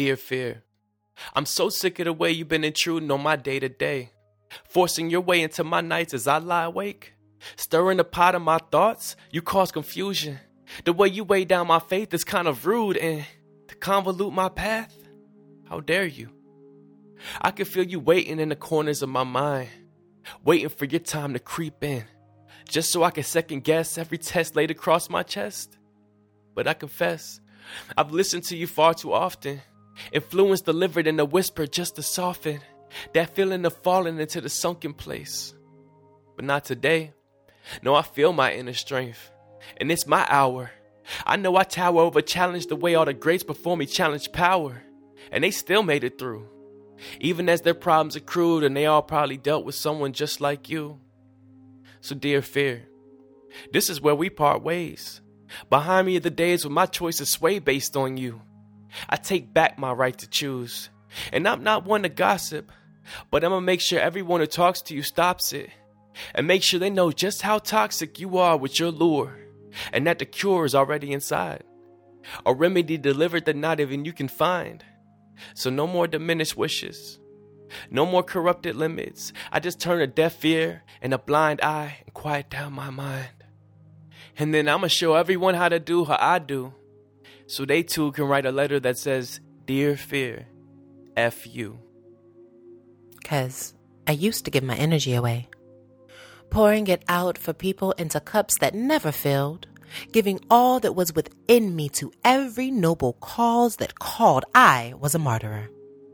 Dear Fear, I'm so sick of the way you've been intruding on my day to day, forcing your way into my nights as I lie awake, stirring the pot of my thoughts. You cause confusion. The way you weigh down my faith is kind of rude, and to convolute my path, how dare you? I can feel you waiting in the corners of my mind, waiting for your time to creep in, just so I can second guess every test laid across my chest. But I confess, I've listened to you far too often. Influence delivered in a whisper just to soften that feeling of falling into the sunken place. But not today. No, I feel my inner strength, and it's my hour. I know I tower over challenge the way all the greats before me challenged power, and they still made it through. Even as their problems accrued, and they all probably dealt with someone just like you. So, dear fear, this is where we part ways. Behind me are the days when my choices sway based on you. I take back my right to choose. And I'm not one to gossip, but I'm gonna make sure everyone who talks to you stops it. And make sure they know just how toxic you are with your lure, and that the cure is already inside. A remedy delivered that not even you can find. So no more diminished wishes. No more corrupted limits. I just turn a deaf ear and a blind eye and quiet down my mind. And then I'ma show everyone how to do how I do. So they too can write a letter that says, Dear Fear, F you. Cause I used to give my energy away, pouring it out for people into cups that never filled, giving all that was within me to every noble cause that called I was a martyr,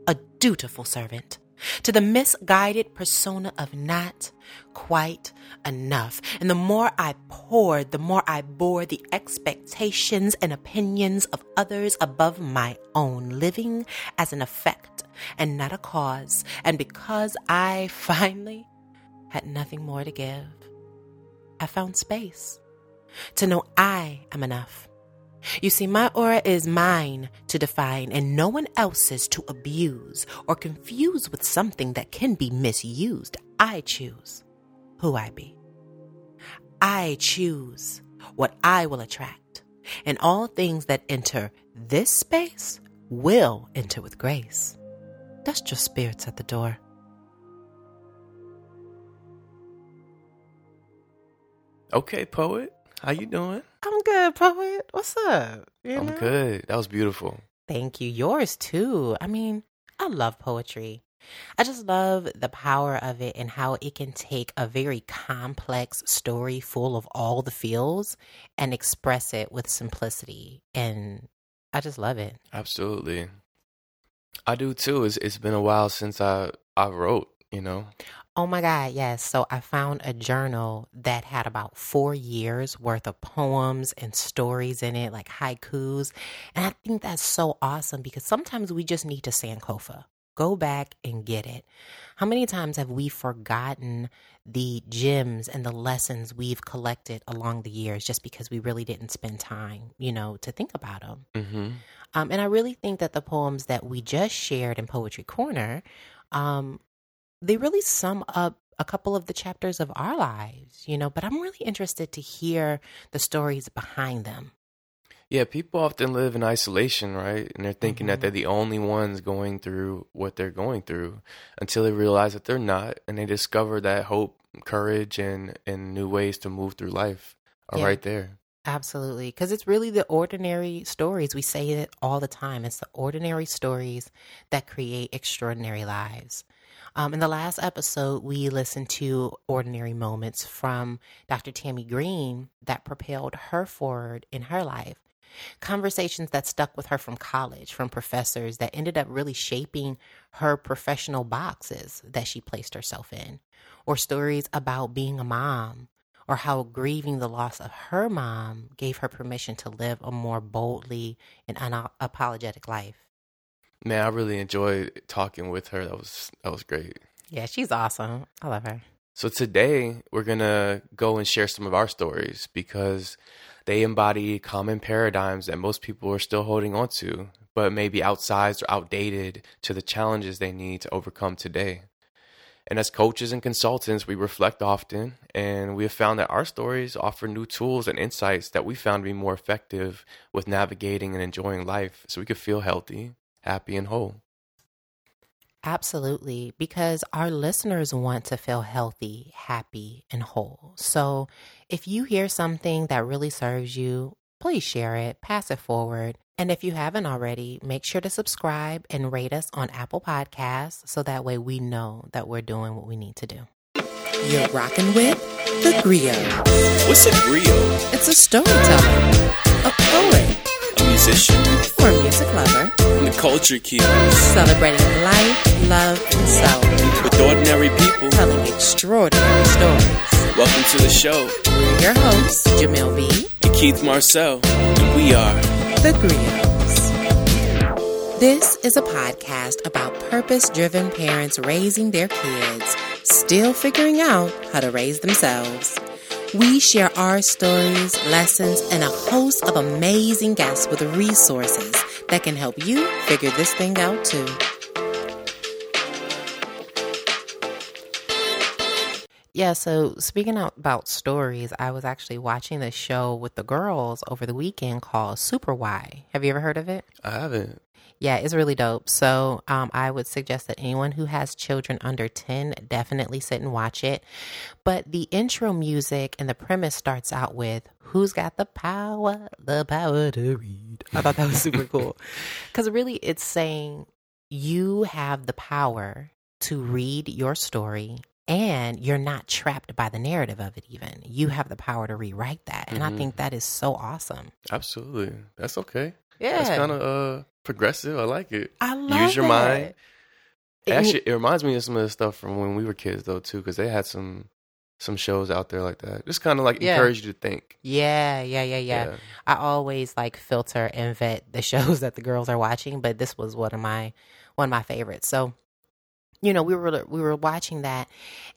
a dutiful servant to the misguided persona of not quite enough. And the more I poured, the more I bore the expectations and opinions of others above my own, living as an effect and not a cause. And because I finally had nothing more to give, I found space to know I am enough you see, my aura is mine to define and no one else's to abuse or confuse with something that can be misused. I choose who I be. I choose what I will attract. And all things that enter this space will enter with grace. That's just spirits at the door. Okay, poet. How you doing? I'm good, poet. What's up? You I'm know? good. That was beautiful. Thank you. Yours too. I mean, I love poetry. I just love the power of it and how it can take a very complex story full of all the feels and express it with simplicity. And I just love it. Absolutely. I do too. It's it's been a while since I I wrote, you know. Oh my God, yes. So I found a journal that had about four years worth of poems and stories in it, like haikus. And I think that's so awesome because sometimes we just need to Sankofa. Go back and get it. How many times have we forgotten the gems and the lessons we've collected along the years just because we really didn't spend time, you know, to think about them? Mm-hmm. Um, and I really think that the poems that we just shared in Poetry Corner um, they really sum up a couple of the chapters of our lives, you know, but I'm really interested to hear the stories behind them. Yeah, people often live in isolation, right? And they're thinking mm-hmm. that they're the only ones going through what they're going through until they realize that they're not and they discover that hope, courage and and new ways to move through life are yeah. right there. Absolutely. Because it's really the ordinary stories. We say it all the time. It's the ordinary stories that create extraordinary lives. Um, in the last episode, we listened to ordinary moments from Dr. Tammy Green that propelled her forward in her life. Conversations that stuck with her from college, from professors that ended up really shaping her professional boxes that she placed herself in, or stories about being a mom, or how grieving the loss of her mom gave her permission to live a more boldly and unapologetic life. Man, I really enjoyed talking with her. That was that was great. Yeah, she's awesome. I love her. So today we're gonna go and share some of our stories because they embody common paradigms that most people are still holding on to, but maybe outsized or outdated to the challenges they need to overcome today. And as coaches and consultants, we reflect often, and we have found that our stories offer new tools and insights that we found to be more effective with navigating and enjoying life so we could feel healthy, happy and whole. Absolutely, because our listeners want to feel healthy, happy, and whole. So if you hear something that really serves you, please share it, pass it forward. And if you haven't already, make sure to subscribe and rate us on Apple Podcasts so that way we know that we're doing what we need to do. You're rocking with the griot. What's a griot? It's a storyteller, a poet, A musician. or a music lover And the culture keeper. celebrating life, love, and self, With ordinary people. telling extraordinary stories. Welcome to the show. We're your hosts, Jomil B. And Keith Marcel. And we are. The Griots. This is a podcast about purpose driven parents raising their kids, still figuring out how to raise themselves. We share our stories, lessons, and a host of amazing guests with resources that can help you figure this thing out too. Yeah, so speaking out about stories, I was actually watching this show with the girls over the weekend called Super Why. Have you ever heard of it? I haven't. Yeah, it's really dope. So um, I would suggest that anyone who has children under 10 definitely sit and watch it. But the intro music and the premise starts out with Who's got the power? The power to read. I thought that was super cool. Because really, it's saying you have the power to read your story and you're not trapped by the narrative of it even you have the power to rewrite that and i Mhm. think that is so awesome Absolutely. That's okay. yeah That's kind of uh, progressive. I like it. i love Use your that. mind. And- Actually, it reminds me of some of the stuff from when we were kids, though, too, because they had some some shows out there like that. Just kind of like Yeah. encourage you to think. yeah yeah yeah yeah I always like filter and vet the shows that the girls are watching, but this was one of my one of my favorites. So, you know, we were we were watching that,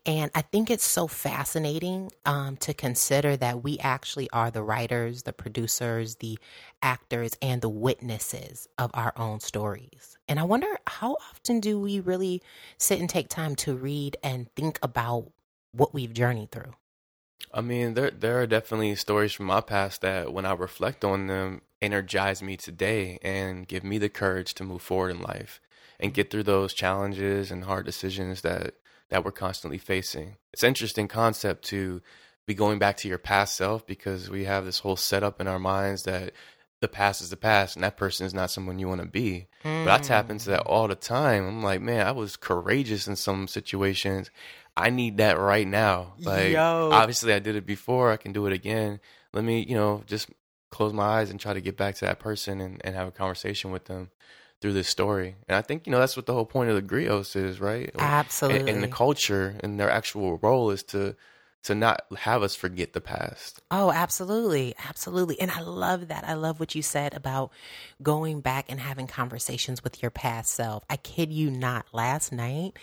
and I think it's so fascinating um, to consider that we actually are the writers, the producers, the actors, and the witnesses of our own stories. And I wonder how often do we really sit and take time to read and think about what we've journeyed through. I mean, there there are definitely stories from my past that, when I reflect on them, energize me today and give me the courage to move forward in life and get through those challenges and hard decisions that that we're constantly facing. It's an interesting concept to be going back to your past self because we have this whole setup in our minds that the past is the past and that person is not someone you want to be. But I tap into that hmm. all the time. I'm like, man, I was courageous in some situations. I need that right now. Like, Yo. obviously, I did it before. I can do it again. Let me, you know, just close my eyes and try to get back to that person and, and have a conversation with them through this story. And I think, you know, that's what the whole point of the griots is, right? Absolutely. And, and the culture and their actual role is to to not have us forget the past. Oh, absolutely. Absolutely. And I love that. I love what you said about going back and having conversations with your past self. I kid you not. Last night,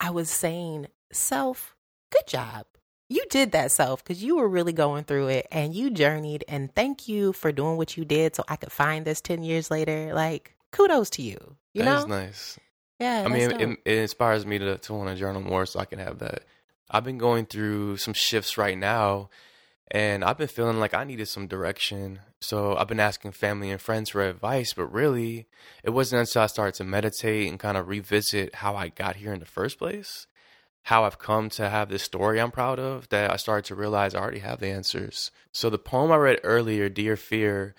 I was saying, Self, good job. You did that, self, because you were really going through it and you journeyed. And thank you for doing what you did so I could find this 10 years later. Like, kudos to you. You That know? is nice. Yeah. I mean, that's it, it inspires me to, to want to journal more so I can have that. I've been going through some shifts right now, and I've been feeling like I needed some direction. So I've been asking family and friends for advice, but really, it wasn't until I started to meditate and kind of revisit how I got here in the first place, how I've come to have this story I'm proud of, that I started to realize I already have the answers. So the poem I read earlier, Dear Fear,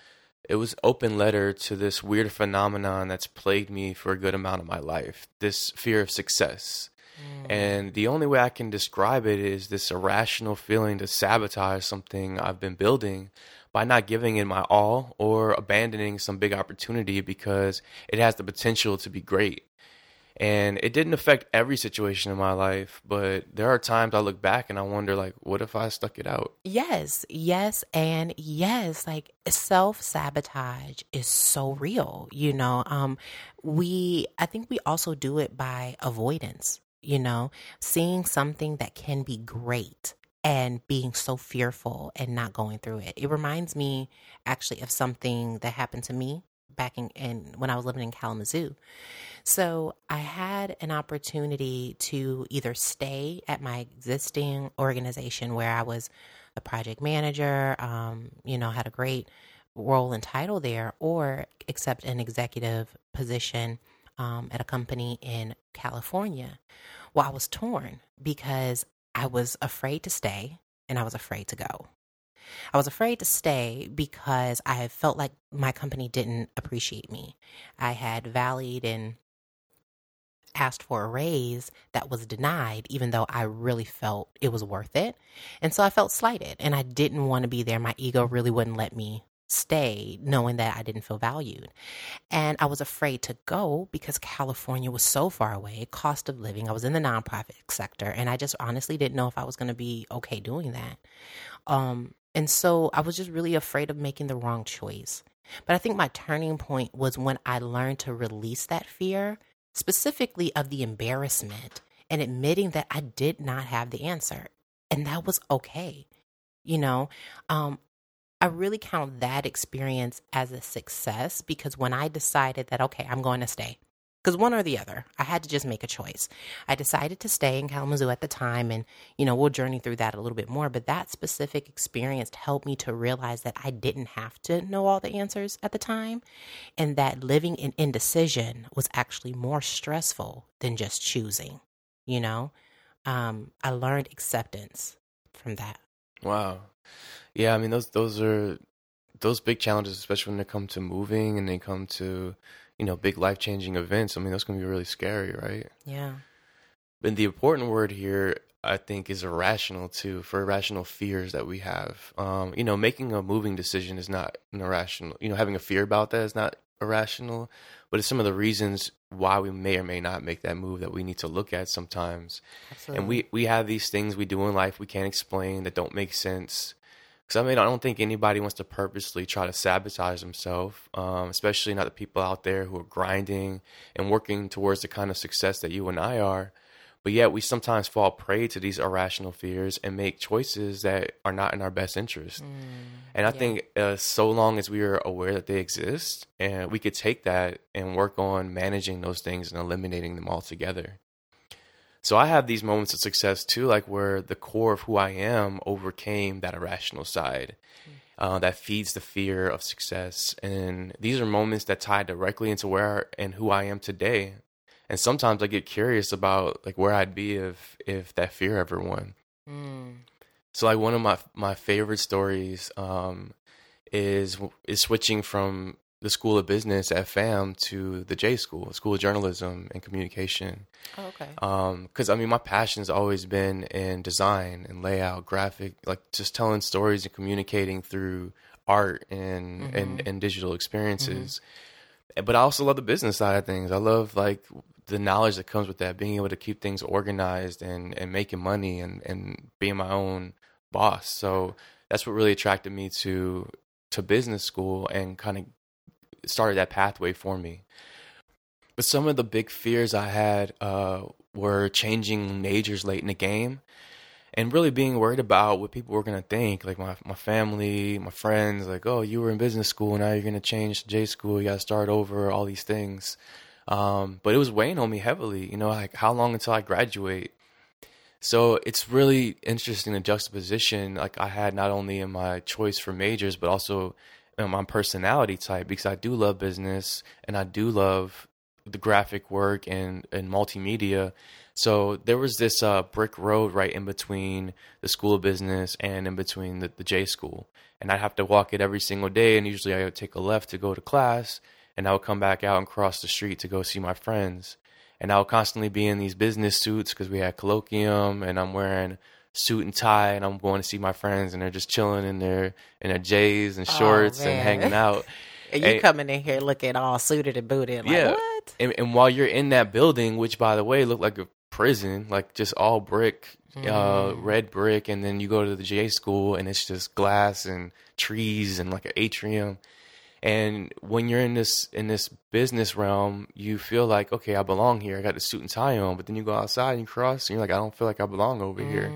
it was open letter to this weird phenomenon that's plagued me for a good amount of my life this fear of success. Mm. And the only way i can describe it is this irrational feeling to sabotage something i've been building by not giving it my all or abandoning some big opportunity because it has the potential to be great and it didn't affect every situation in my life but there are times i look back and i wonder like what if i stuck it out Yes, yes, and yes. Like self sabotage is so real, you know. Um, we, I think we also do it by avoidance, you know, seeing something that can be great and being so fearful and not going through it. It reminds me actually of something that happened to me back in, in when I was living in Kalamazoo. So I had an opportunity to either stay at my existing organization where I was a project manager, um, you know, had a great role and title there or accept an executive position um, at a company in California. Well, I was torn because I was afraid to stay and I was afraid to go. I was afraid to stay because I felt like my company didn't appreciate me. I had valued and asked for a raise that was denied, even though I really felt it was worth it. And so I felt slighted and I didn't want to be there. My ego really wouldn't let me stay knowing that I didn't feel valued. And I was afraid to go because California was so far away, cost of living. I was in the nonprofit sector and I just honestly didn't know if I was going to be okay doing that. Um, and so I was just really afraid of making the wrong choice. But I think my turning point was when I learned to release that fear, specifically of the embarrassment and admitting that I did not have the answer. And that was okay. You know, um, I really count that experience as a success because when I decided that, okay, I'm going to stay, because one or the other, I had to just make a choice. I decided to stay in Kalamazoo at the time, and you know, we'll journey through that a little bit more. But that specific experience helped me to realize that I didn't have to know all the answers at the time, and that living in indecision was actually more stressful than just choosing. You know, um, I learned acceptance from that. Wow. Yeah, I mean those those are those big challenges, especially when they come to moving and they come to you know, big life changing events, I mean, that's going to be really scary, right? Yeah. And the important word here, I think, is irrational too, for irrational fears that we have. Um, you know, making a moving decision is not an irrational, you know, having a fear about that is not irrational, but it's some of the reasons why we may or may not make that move that we need to look at sometimes. Absolutely. And we, we have these things we do in life we can't explain that don't make sense. Because I mean, I don't think anybody wants to purposely try to sabotage themselves, um, especially not the people out there who are grinding and working towards the kind of success that you and I are. But yet, we sometimes fall prey to these irrational fears and make choices that are not in our best interest. Mm, and I yeah. think, uh, so long as we are aware that they exist, and we could take that and work on managing those things and eliminating them altogether. So I have these moments of success too, like where the core of who I am overcame that irrational side. Hmm. Uh, that feeds the fear of success, and these are moments that tie directly into where and who I am today. And sometimes I get curious about like where I'd be if if that fear ever won. Mm. So like one of my my favorite stories um, is is switching from the School of Business at FAM to the J School, School of Journalism and Communication. Oh, okay. Because um, I mean, my passion's always been in design and layout, graphic, like just telling stories and communicating through art and mm-hmm. and, and digital experiences. Mm-hmm. But I also love the business side of things. I love like the knowledge that comes with that, being able to keep things organized and and making money and and being my own boss. So that's what really attracted me to to business school and kind of started that pathway for me. But some of the big fears I had uh, were changing majors late in the game and really being worried about what people were going to think. Like my, my family, my friends, like, oh, you were in business school, now you're going to change to J school, you got to start over, all these things. Um, but it was weighing on me heavily, you know, like how long until I graduate? So it's really interesting the juxtaposition like I had not only in my choice for majors, but also my personality type because I do love business and I do love the graphic work and, and multimedia. So there was this uh, brick road right in between the school of business and in between the, the J school. And I'd have to walk it every single day. And usually I would take a left to go to class and I would come back out and cross the street to go see my friends. And I would constantly be in these business suits because we had colloquium and I'm wearing suit and tie and I'm going to see my friends and they're just chilling in their in their J's and oh, shorts oh, and hanging out. and you coming in here looking all suited and booted. Like, yeah. What? And, and, while you're in that building, which by the way looked like a prison, like just all brick, uh, mm. uh, red brick, and then you go to the J school and it's just glass and trees and like an atrium. And when you're in this in this business realm, you feel like, okay, I belong here. I got the suit and tie on. But then you go outside and you cross, and you're like, I don't feel like I belong over mm. here.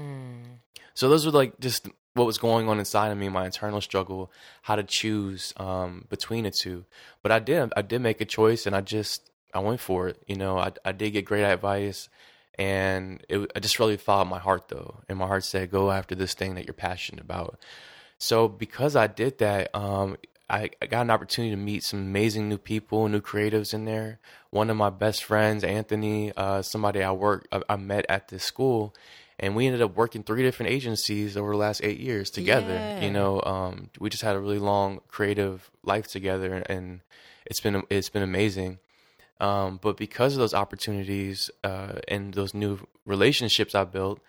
So those were like just what was going on inside of me, my internal struggle, how to choose um, between the two. But I did, I did make a choice, and I just I went for it. You know, I I did get great advice, and it, I just really followed my heart though, and my heart said, go after this thing that you're passionate about. So because I did that, um, I, I got an opportunity to meet some amazing new people, new creatives in there. One of my best friends, Anthony, uh, somebody I work I, I met at this school, and we ended up working three different agencies over the last eight years together. Yeah. You know, um, we just had a really long creative life together, and it's been it's been amazing. Um, but because of those opportunities uh, and those new relationships I built,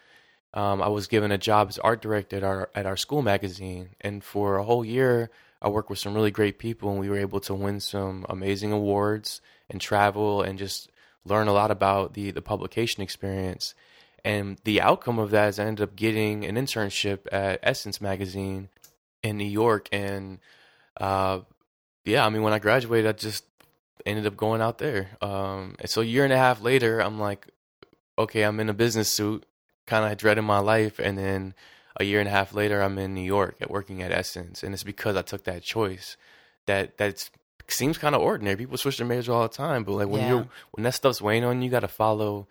um, I was given a job as art director at our at our school magazine, and for a whole year, I worked with some really great people, and we were able to win some amazing awards and travel and just learn a lot about the the publication experience. And the outcome of that is I ended up getting an internship at Essence magazine in New York, and uh, yeah, I mean, when I graduated, I just ended up going out there. Um, and so a year and a half later, I'm like, okay, I'm in a business suit, kind of dreading my life. And then a year and a half later, I'm in New York at working at Essence, and it's because I took that choice. That that seems kind of ordinary. People switch their major all the time, but like when Yeah. you're when that stuff's weighing on you, you got to follow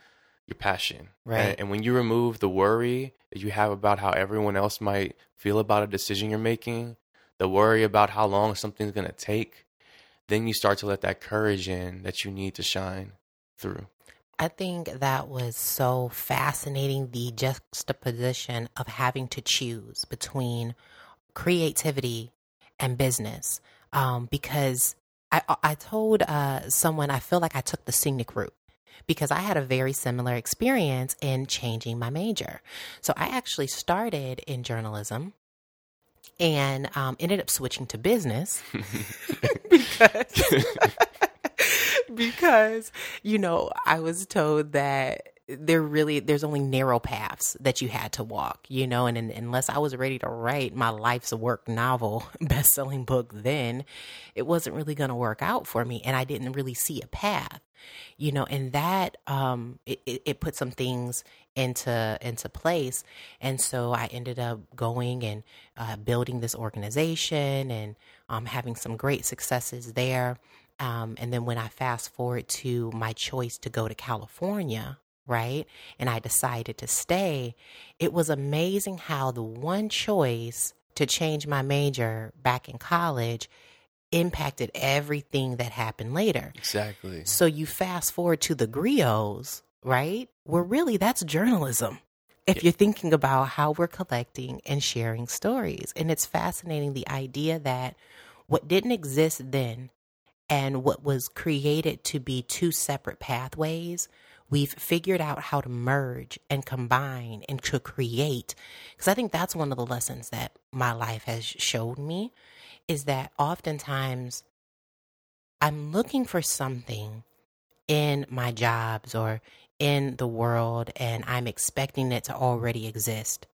your passion. Right. And, and when you remove the worry that you have about how everyone else might feel about a decision you're making, the worry about how long something's gonna take, then you start to let that courage in that you need to shine through. I think that was so fascinating the juxtaposition of having to choose between creativity and business. Um, because I, I told uh, someone I feel like I took the scenic route because I had a very similar experience in changing my major. So I actually started in journalism and um, ended up switching to business because because you know I was told that there really there's only narrow paths that you had to walk you know and, and unless I was ready to write my life's work novel best-selling book then it wasn't really going to work out for me and I didn't really see a path you know and that um it, it, it put some things into into place and so i ended up going and uh, building this organization and um, having some great successes there um, and then when i fast forward to my choice to go to california right and i decided to stay it was amazing how the one choice to change my major back in college impacted everything that happened later Exactly. so you fast forward to the griots, right? Where really that's journalism. If you're thinking about how we're collecting and sharing stories. And it's fascinating the idea that what didn't exist then and what was created to be two separate pathways, we've figured out how to merge and combine and to create. Because I think that's one of the lessons that my life has showed me is that oftentimes I'm looking for something in my jobs or in the world, and I'm expecting it to already exist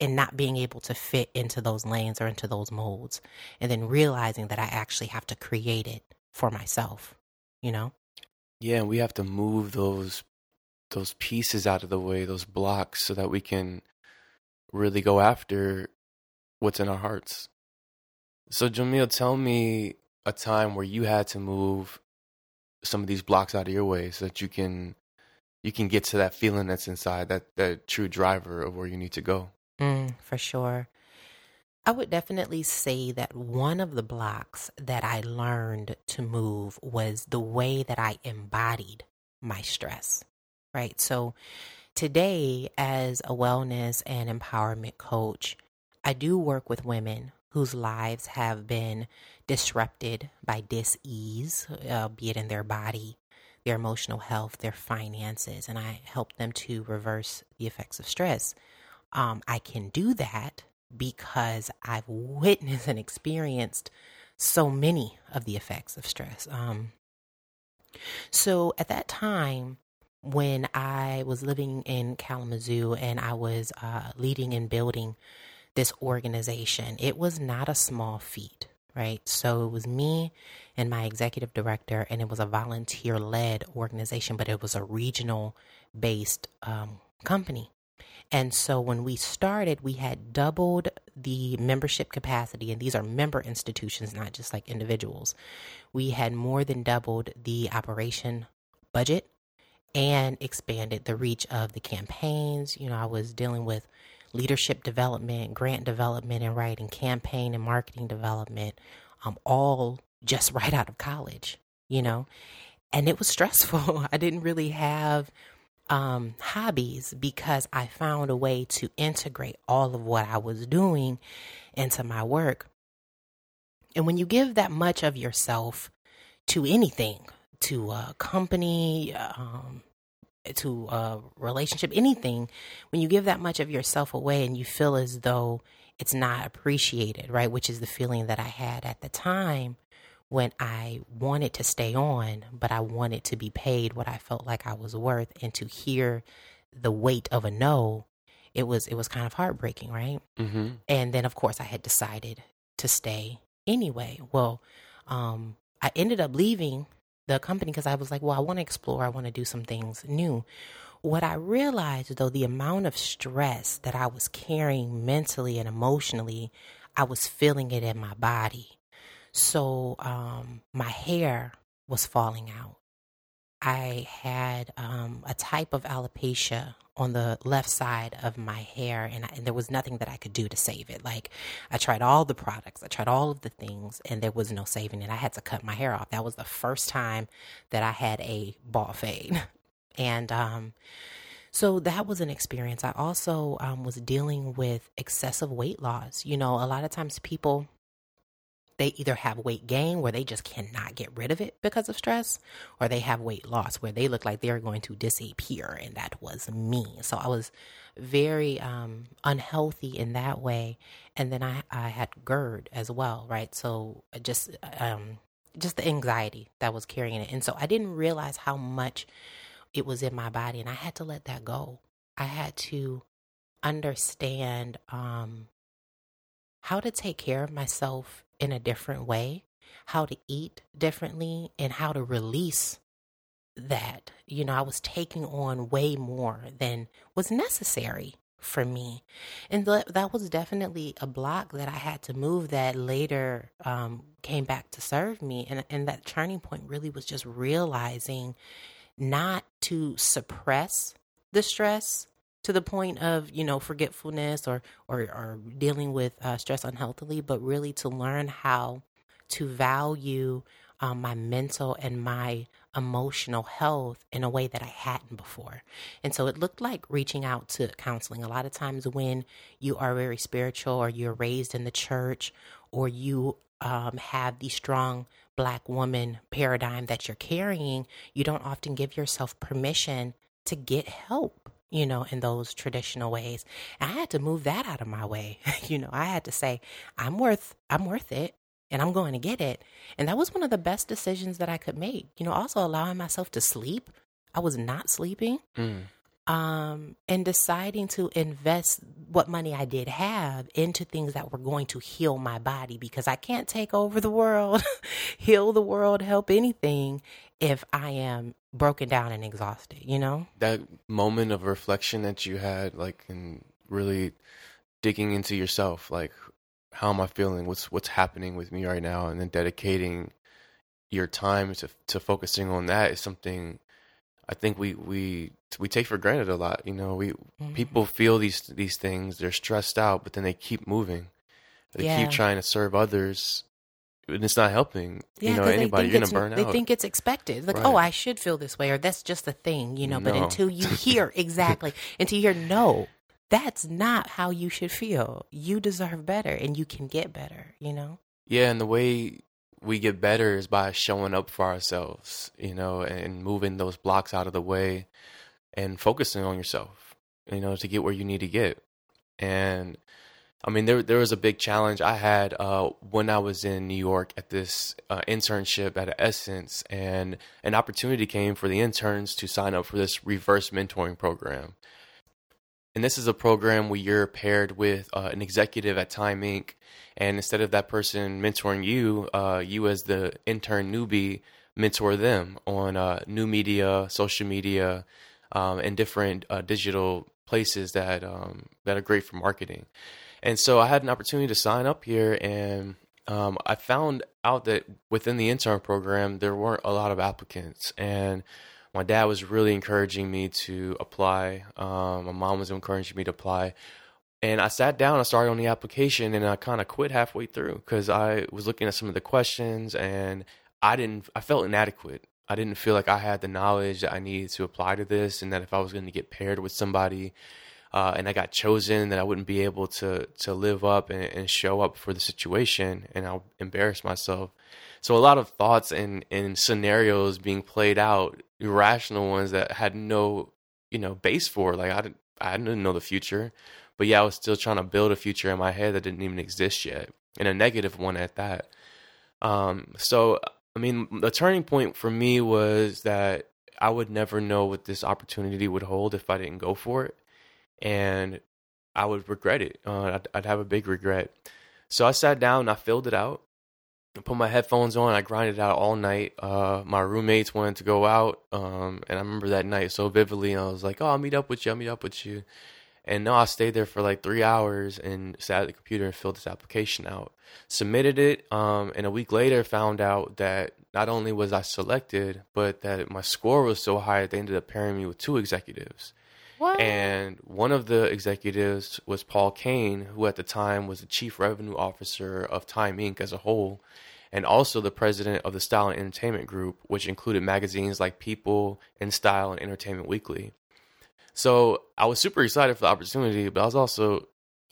and not being able to fit into those lanes or into those molds, and then realizing that I actually have to create it for myself, you know? Yeah, and we have to move those those pieces out of the way, those blocks, so that we can really go after what's in our hearts. So, Jomil, tell me a time where you had to move some of these blocks out of your way so that you can you can get to that feeling that's inside, that that true driver of where you need to go. Mm, for sure. I would definitely say that one of the blocks that I learned to move was the way that I embodied my stress, right? So today, as a wellness and empowerment coach, I do work with women whose lives have been disrupted by dis-ease, uh, be it in their body, their emotional health, their finances, and I help them to reverse the effects of stress. Um, I can do that because I've witnessed and experienced so many of the effects of stress. Um, so at that time, when I was living in Kalamazoo and I was uh, leading and building this organization, it was not a small feat, right? So it was me and my executive director, and it was a volunteer led organization, but it was a regional based um, company. And so when we started, we had doubled the membership capacity, and these are member institutions, not just like individuals. We had more than doubled the operation budget and expanded the reach of the campaigns. You know, I was dealing with leadership development, grant development and writing, campaign and marketing development, um, all just right out of college, you know, and it was stressful. I didn't really have um, hobbies because I found a way to integrate all of what I was doing into my work. And when you give that much of yourself to anything, to a company, um, to a relationship, anything, when you give that much of yourself away and you feel as though it's not appreciated, right? Which is the feeling that I had at the time when I wanted to stay on, but I wanted to be paid what I felt like I was worth and to hear the weight of a no, it was it was kind of heartbreaking, right? Mm-hmm. And then of course I had decided to stay anyway. Well, um, I ended up leaving the company because I was like, well, I want to explore, I want to do some things new. What I realized though, the amount of stress that I was carrying mentally and emotionally, I was feeling it in my body. So um, my hair was falling out. I had um, a type of alopecia on the left side of my hair, and, I, and, there was nothing that I could do to save it. Like, I tried all the products, I tried all of the things, and there was no saving it. I had to cut my hair off. That was the first time that I had a ball fade. and um, so that was an experience. I also um, was dealing with excessive weight loss. You know, a lot of times people they either have weight gain where they just cannot get rid of it because of stress, or they have weight loss where they look like they're going to disappear. And that was me. So I was very um, unhealthy in that way. And then I, I had GERD as well, right? So just, um, just the anxiety that was carrying it. And so I didn't realize how much it was in my body. And I had to let that go. I had to understand um, how to take care of myself in a different way, how to eat differently, and how to release that. You know, I was taking on way more than was necessary for me. And th- that was definitely a block that I had to move that later um, came back to serve me. And, and that turning point really was just realizing not to suppress the stress to the point of you know forgetfulness or or, or dealing with uh, stress unhealthily, but really to learn how to value um, my mental and my emotional health in a way that I hadn't before. And so it looked like reaching out to counseling. A lot of times when you are very spiritual or you're raised in the church or you um, have the strong black woman paradigm that you're carrying, you don't often give yourself permission to get help you know, in those traditional ways. And I had to move that out of my way. you know, I had to say, I'm worth, I'm worth it and I'm going to get it. And that was one of the best decisions that I could make. You know, also allowing myself to sleep. I was not sleeping. Mm. Um, and deciding to invest what money I did have into things that were going to heal my body because I can't take over the world, heal the world, help anything if I am broken down and exhausted, you know? That moment of reflection that you had, like, and really digging into yourself, like, how am I feeling? What's what's happening with me right now? And then dedicating your time to to focusing on that is something I think we we we take for granted a lot. You know, we mm-hmm. people feel these these things, they're stressed out, but then they keep moving. They yeah. keep trying to serve others and it's not helping yeah, you know anybody. you're gonna burn they out. they think it's expected. Like oh, right. oh i should feel this way or that's just a thing you know no. but until you hear exactly until you hear no that's not how you should feel. You deserve better and you can get better you know? Yeah and the way we get better is by showing up for ourselves you know and moving those blocks out of the way and focusing on yourself you know to get where you need to get. And I mean, there there was a big challenge I had uh, when I was in New York at this uh, internship at Essence, and an opportunity came for the interns to sign up for this reverse mentoring program. And this is a program where you're paired with uh, an executive at Time Inc. And instead of that person mentoring you, uh, you as the intern newbie mentor them on uh, new media, social media, um, and different uh, digital places that um, that are great for marketing. And so I had an opportunity to sign up here, and um, I found out that within the intern program, there weren't a lot of applicants. And my dad was really encouraging me to apply. Um, my mom was encouraging me to apply. And I sat down, I started on the application, and I kind of quit halfway through because I was looking at some of the questions and I didn't, I felt inadequate. I didn't feel like I had the knowledge that I needed to apply to this, and that if I was going to get paired with somebody uh, and I got chosen, that I wouldn't be able to to live up and, and show up for the situation, and I'll embarrass myself. So a lot of thoughts and, and scenarios being played out, irrational ones that had no, you know, base for. Like I didn't, I didn't know the future, but yeah, I was still trying to build a future in my head that didn't even exist yet, and a negative one at that. Um, so I mean, the turning point for me was that I would never know what this opportunity would hold if I didn't go for it, and I would regret it. Uh, I'd, I'd, have a big regret. So I sat down I filled it out. I put my headphones on. I grinded out all night. Uh, my roommates wanted to go out, um, and I remember that night so vividly. I was like, "Oh, I'll meet up with you. I'll meet up with you." And no, I stayed there for like three hours and sat at the computer and filled this application out. Submitted it, um, and a week later found out that not only was I selected, but that my score was so high that they ended up pairing me with two executives. What? And one of the executives was Paul Caine, who at the time was the chief revenue officer of Time Inc. as a whole, and also the president of the Style and Entertainment Group, which included magazines like People and Style and Entertainment Weekly. So I was super excited for the opportunity, but I was also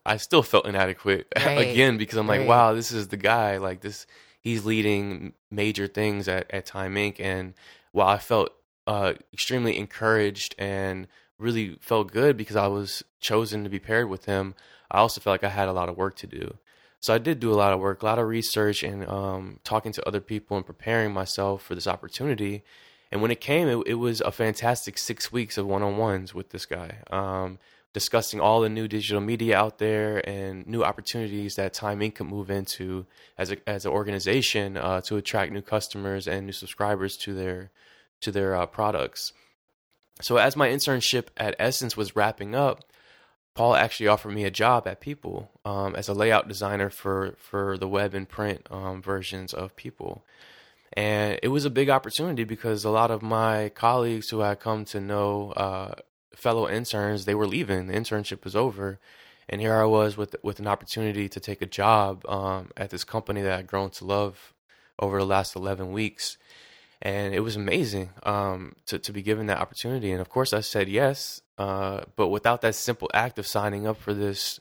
I still felt inadequate Right. again because I'm like, Right. wow, this is the guy. Like this, he's leading major things at, at Time Inc. And while I felt uh, extremely encouraged and really felt good because I was chosen to be paired with him, I also felt like I had a lot of work to do. So I did do a lot of work, a lot of research, and um, talking to other people and preparing myself for this opportunity. And when it came, it, it was a fantastic six weeks of one on ones with this guy, um, discussing all the new digital media out there and new opportunities that Time Inc. could move into as a, as an organization uh, to attract new customers and new subscribers to their to their uh, products. So as my internship at Essence was wrapping up, Paul actually offered me a job at People um, as a layout designer for for the web and print um, versions of People. And it was a big opportunity because a lot of my colleagues who I had come to know, uh, fellow interns, they were leaving. The internship was over, and here I was with with an opportunity to take a job um, at this company that I'd grown to love over the last eleven weeks, and it was amazing um, to to be given that opportunity. And of course, I said yes, uh, but without that simple act of signing up for this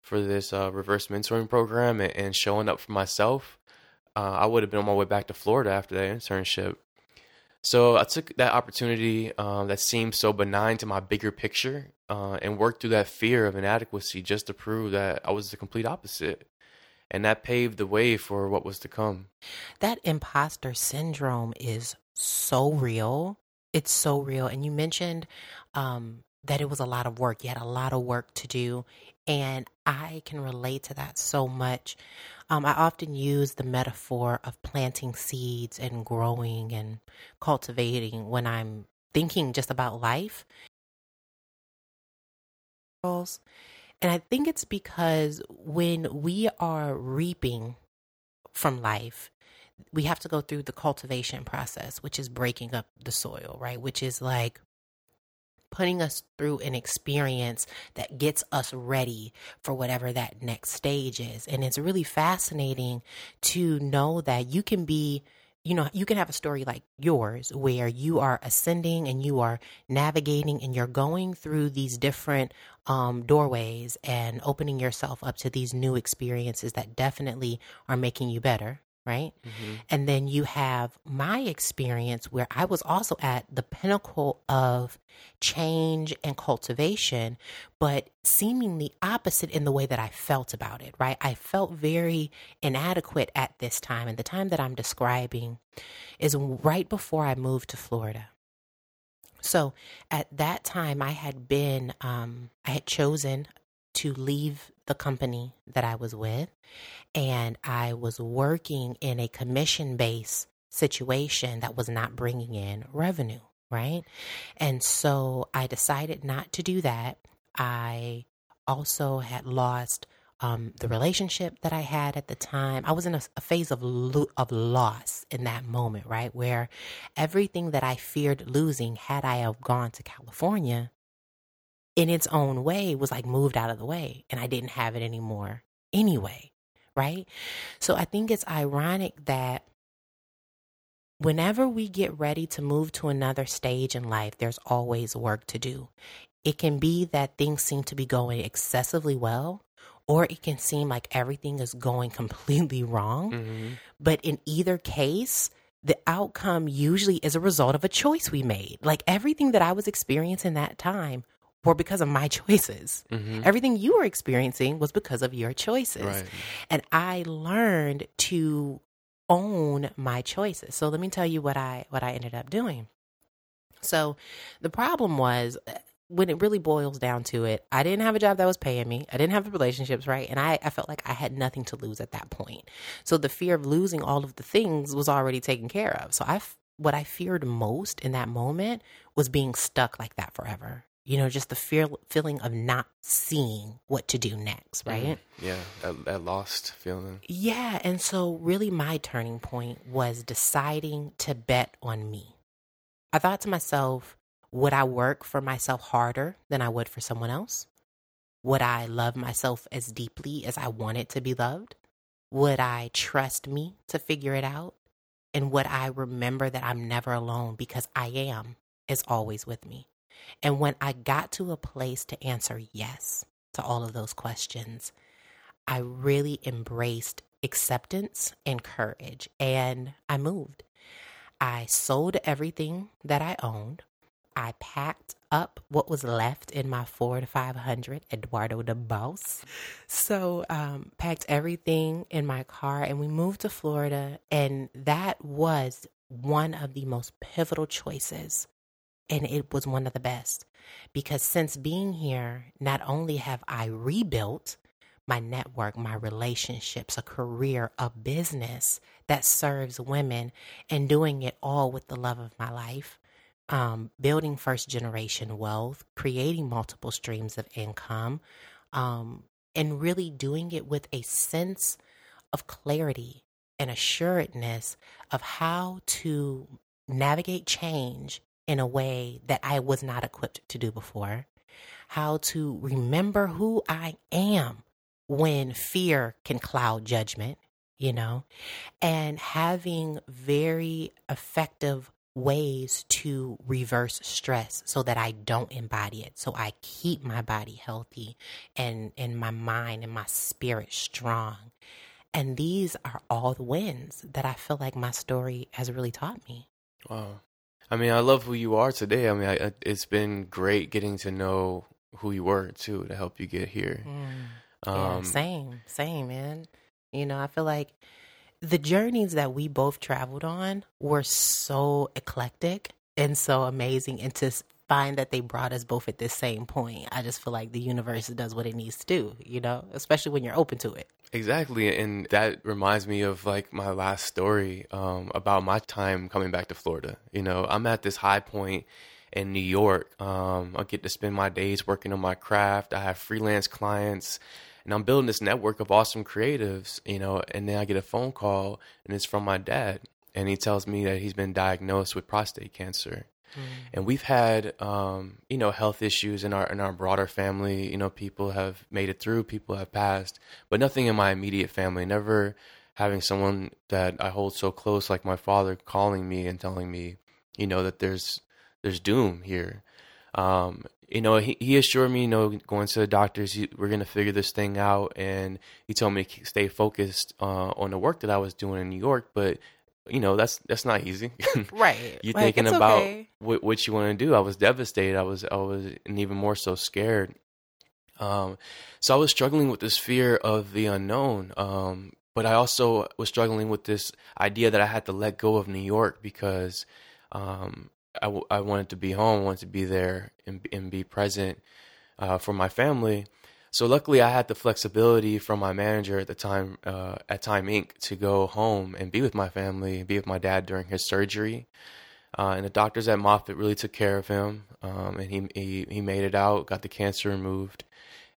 for this uh, reverse mentoring program and, and showing up for myself uh, I would have been on my way back to Florida after that internship. So I took that opportunity um, that seemed so benign to my bigger picture uh, and worked through that fear of inadequacy just to prove that I was the complete opposite. And that paved the way for what was to come. that imposter syndrome is so real. It's so real. And you mentioned um, that it was a lot of work. You had a lot of work to do. And I can relate to that so much. Um, I often use the metaphor of planting seeds and growing and cultivating when I'm thinking just about life. And I think it's because when we are reaping from life, we have to go through the cultivation process, which is breaking up the soil, right? Which is like putting us through an experience that gets us ready for whatever that next stage is. And it's really fascinating to know that you can be, you know, you can have a story like yours where you are ascending and you are navigating and you're going through these different um, doorways and opening yourself up to these new experiences that definitely are making you better. Right. And then you have my experience where I was also at the pinnacle of change and cultivation, but seemingly opposite in the way that I felt about it, right? I felt very inadequate at this time. And the time that I'm describing is right before I moved to Florida. So at that time, I had been, um, I had chosen to leave the company that I was with, and I was working in a commission based situation that was not bringing in revenue, right? And so I decided not to do that. I also had lost um, the relationship that I had at the time. I was in a, a phase of lo- of loss in that moment, right, where everything that I feared losing had I have gone to California in its own way was like moved out of the way and I didn't have it anymore anyway, right? So I think it's ironic that whenever we get ready to move to another stage in life, there's always work to do. It can be that things seem to be going excessively well, or it can seem like everything is going completely wrong. Mm-hmm. But in either case, the outcome usually is a result of a choice we made. Like everything that I was experiencing that time were because of my choices. Mm-hmm. Everything you were experiencing was because of your choices. Right. And I learned to own my choices. So let me tell you what I what I ended up doing. So the problem was uh, when it really boils down to it, I didn't have a job that was paying me. I didn't have the relationships, right? And I, I felt like I had nothing to lose at that point. So the fear of losing all of the things was already taken care of. So I, what I feared most in that moment was being stuck like that forever. You know, just the fear, feeling of not seeing what to do next, right? Mm-hmm. Yeah, that, that lost feeling. Yeah. And so, really, my turning point was deciding to bet on me. I thought to myself, would I work for myself harder than I would for someone else? Would I love myself as deeply as I wanted to be loved? Would I trust me to figure it out? And would I remember that I'm never alone because I am is always with me? And when I got to a place to answer yes to all of those questions, I really embraced acceptance and courage and I moved. I sold everything that I owned. I packed up what was left in my Ford 500 Eduardo the Boss. So, um, packed everything in my car and we moved to Florida. And that was one of the most pivotal choices. And it was one of the best. Because since being here, not only have I rebuilt my network, my relationships, a career, a business that serves women, and doing it all with the love of my life um, building first generation wealth, creating multiple streams of income, um, and really doing it with a sense of clarity and assuredness of how to navigate change in a way that I was not equipped to do before, how to remember who I am when fear can cloud judgment, you know, and having very effective ways to reverse stress so that I don't embody it. So I keep my body healthy and and my mind and my spirit strong. And these are all the wins that I feel like my story has really taught me. Wow. I mean, I love who you are today. I mean, I, it's been great getting to know who you were too to help you get here. Mm. Yeah, um, same, same, man. You know, I feel like the journeys that we both traveled on were so eclectic and so amazing and to find that they brought us both at this same point i just feel like the universe does what it needs to do you know especially when you're open to it exactly and that reminds me of like my last story um, about my time coming back to florida you know i'm at this high point in new york um, i get to spend my days working on my craft i have freelance clients and I'm building this network of awesome creatives, you know, and then I get a phone call and it's from my dad and he tells me that he's been diagnosed with prostate cancer. Mm. And we've had um, you know, health issues in our in our broader family, you know, people have made it through, people have passed, but nothing in my immediate family, never having someone that I hold so close like my father calling me and telling me, you know, that there's there's doom here. Um, you know, he, he assured me, you know, going to the doctors, he, we're going to figure this thing out. And he told me to stay focused uh, on the work that I was doing in New York. But, you know, that's that's not easy. right. You're like, thinking about okay. what, what you want to do. I was devastated. I was, I was, and even more so scared. Um, so I was struggling with this fear of the unknown. Um, but I also was struggling with this idea that I had to let go of New York because um, I, w- I wanted to be home, wanted to be there and, and be present uh, for my family. So luckily, I had the flexibility from my manager at the time, uh, at Time Inc., to go home and be with my family, be with my dad during his surgery. Uh, and the doctors at Moffitt really took care of him, um, and he, he he made it out, got the cancer removed,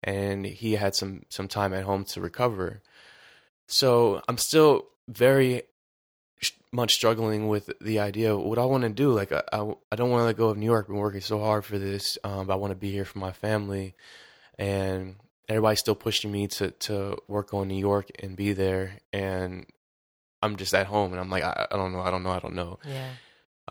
and he had some some time at home to recover. So I'm still very much struggling with the idea of what I want to do. Like, I, I, I don't want to let go of New York. I've been working so hard for this, um, but I want to be here for my family. And everybody's still pushing me to, to work on New York and be there. And I'm just at home and I'm like, I, I don't know, I don't know, I don't know. Yeah.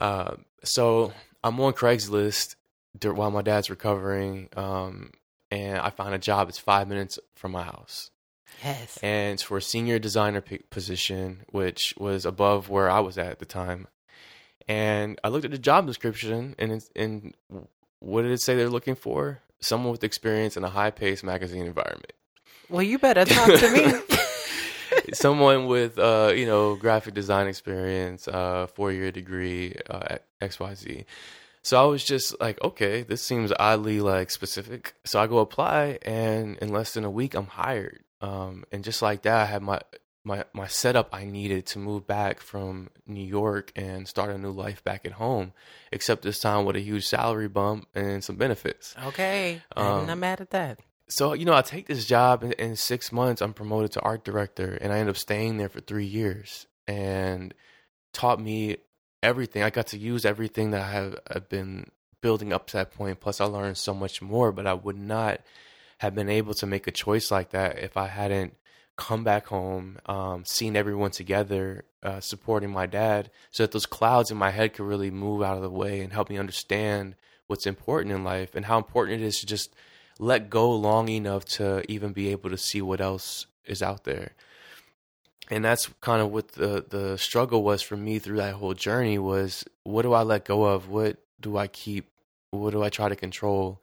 Uh, so I'm on Craigslist while my dad's recovering. Um, and I find a job. It's five minutes from my house Yes. and it's for a senior designer p- position, which was above where I was at at the time. And I looked at the job description, and it's, and what did it say they're looking for? Someone with experience in a high-paced magazine environment. Well, you better talk to me. Someone with uh, you know graphic design experience, uh, four-year degree, uh, X Y Z. So I was just like, okay, this seems oddly like specific. So I go apply, and in less than a week, I'm hired. Um, and just like that, I had my my my setup I needed to move back from New York and start a new life back at home. Except this time with a huge salary bump and some benefits. okay. Um, I'm not mad at that. So you know, I take this job, and in six months, I'm promoted to art director, and I end up staying there for three years, and taught me everything. I got to use everything that I have I've been building up to that point. Plus, I learned so much more. But I would not have been able to make a choice like that if I hadn't come back home, um, seen everyone together, uh, supporting my dad, so that those clouds in my head could really move out of the way and help me understand what's important in life and how important it is to just let go long enough to even be able to see what else is out there. And that's kind of what the the struggle was for me through that whole journey was what do I let go of? What do I keep? What do I try to control?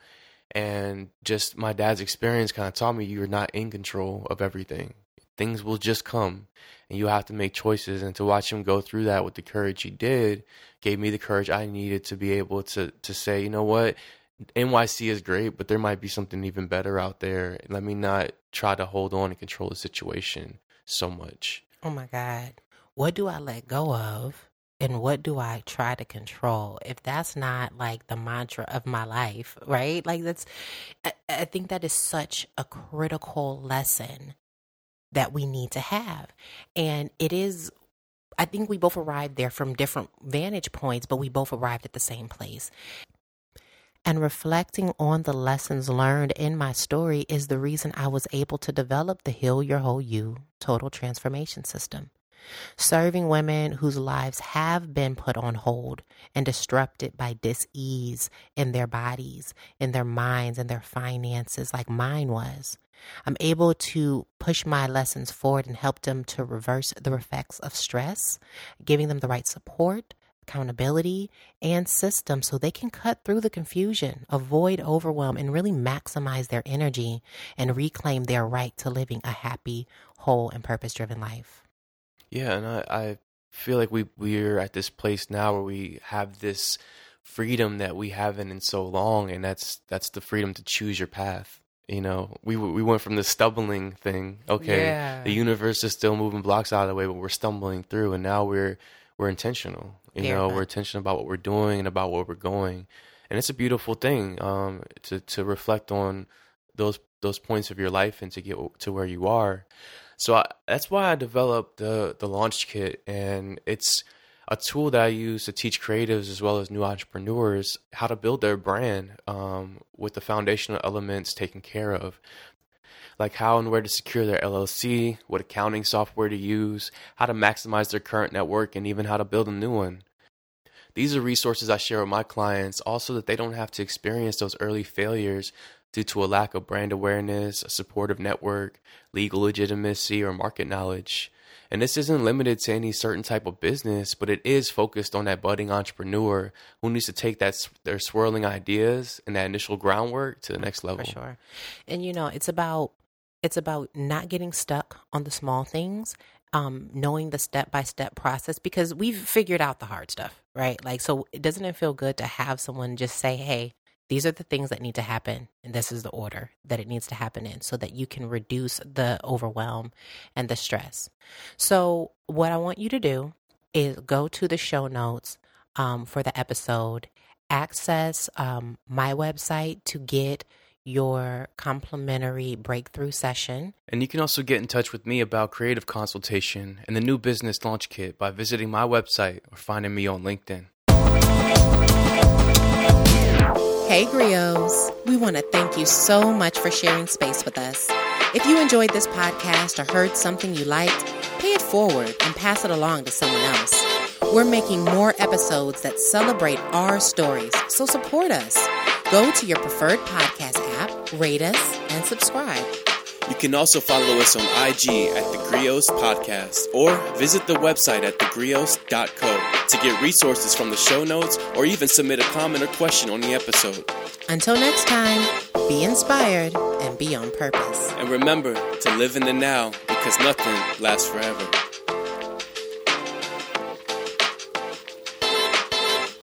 And just my dad's experience kind of taught me you're not in control of everything. Things will just come and you have to make choices. And to watch him go through that with the courage he did gave me the courage I needed to be able to to say, you know what, NYC is great, but there might be something even better out there. Let me not try to hold on and control the situation so much. Oh my God. What do I let go of? And what do I try to control? If that's not like the mantra of my life, right? Like that's, I, I think that is such a critical lesson that we need to have. And it is, I think we both arrived there from different vantage points, but we both arrived at the same place. And reflecting on the lessons learned in my story is the reason I was able to develop the Heal Your Whole You total transformation system. Serving women whose lives have been put on hold and disrupted by dis-ease in their bodies, in their minds, and their finances, like mine was. I'm able to push my lessons forward and help them to reverse the effects of stress, giving them the right support, accountability, and system so they can cut through the confusion, avoid overwhelm, and really maximize their energy and reclaim their right to living a happy, whole, and purpose driven life. Yeah, and I, I feel like we we're at this place now where we have this freedom that we haven't in so long, and that's that's the freedom to choose your path. You know, we we went from the stumbling thing. Okay, Yeah. the universe is still moving blocks out of the way, but we're stumbling through, and now we're we're intentional. You know, we're intentional about what we're doing and about where we're going, and it's a beautiful thing um, to to reflect on those those points of your life and to get to where you are. So I, that's why I developed the the launch kit, and it's a tool that I use to teach creatives as well as new entrepreneurs how to build their brand um, with the foundational elements taken care of, like how and where to secure their LLC, what accounting software to use, how to maximize their current network, and even how to build a new one. These are resources I share with my clients also that they don't have to experience those early failures due to a lack of brand awareness, a supportive network, legal legitimacy, or market knowledge. And this isn't limited to any certain type of business, but it is focused on that budding entrepreneur who needs to take that their swirling ideas and that initial groundwork to the next level. For sure. And you know, it's about it's about not getting stuck on the small things, um, knowing the step by step process because we've figured out the hard stuff, right? Like so it doesn't it feel good to have someone just say, Hey, these are the things that need to happen and this is the order that it needs to happen in so that you can reduce the overwhelm and the stress. So what I want you to do is go to the show notes um, for the episode, access um, my website to get your complimentary breakthrough session. And you can also get in touch with me about creative consultation and the new business launch kit by visiting my website or finding me on LinkedIn. Hey, Griots. We want to thank you so much for sharing space with us. If you enjoyed this podcast or heard something you liked, pay it forward and pass it along to someone else. We're making more episodes that celebrate our stories, so support us. Go to your preferred podcast app, rate us, and subscribe. You can also follow us on IG at The Griots Podcast or visit the website at thegriots.co to get resources from the show notes or even submit a comment or question on the episode. Until next time, be inspired and be on purpose. And remember to live in the now because nothing lasts forever.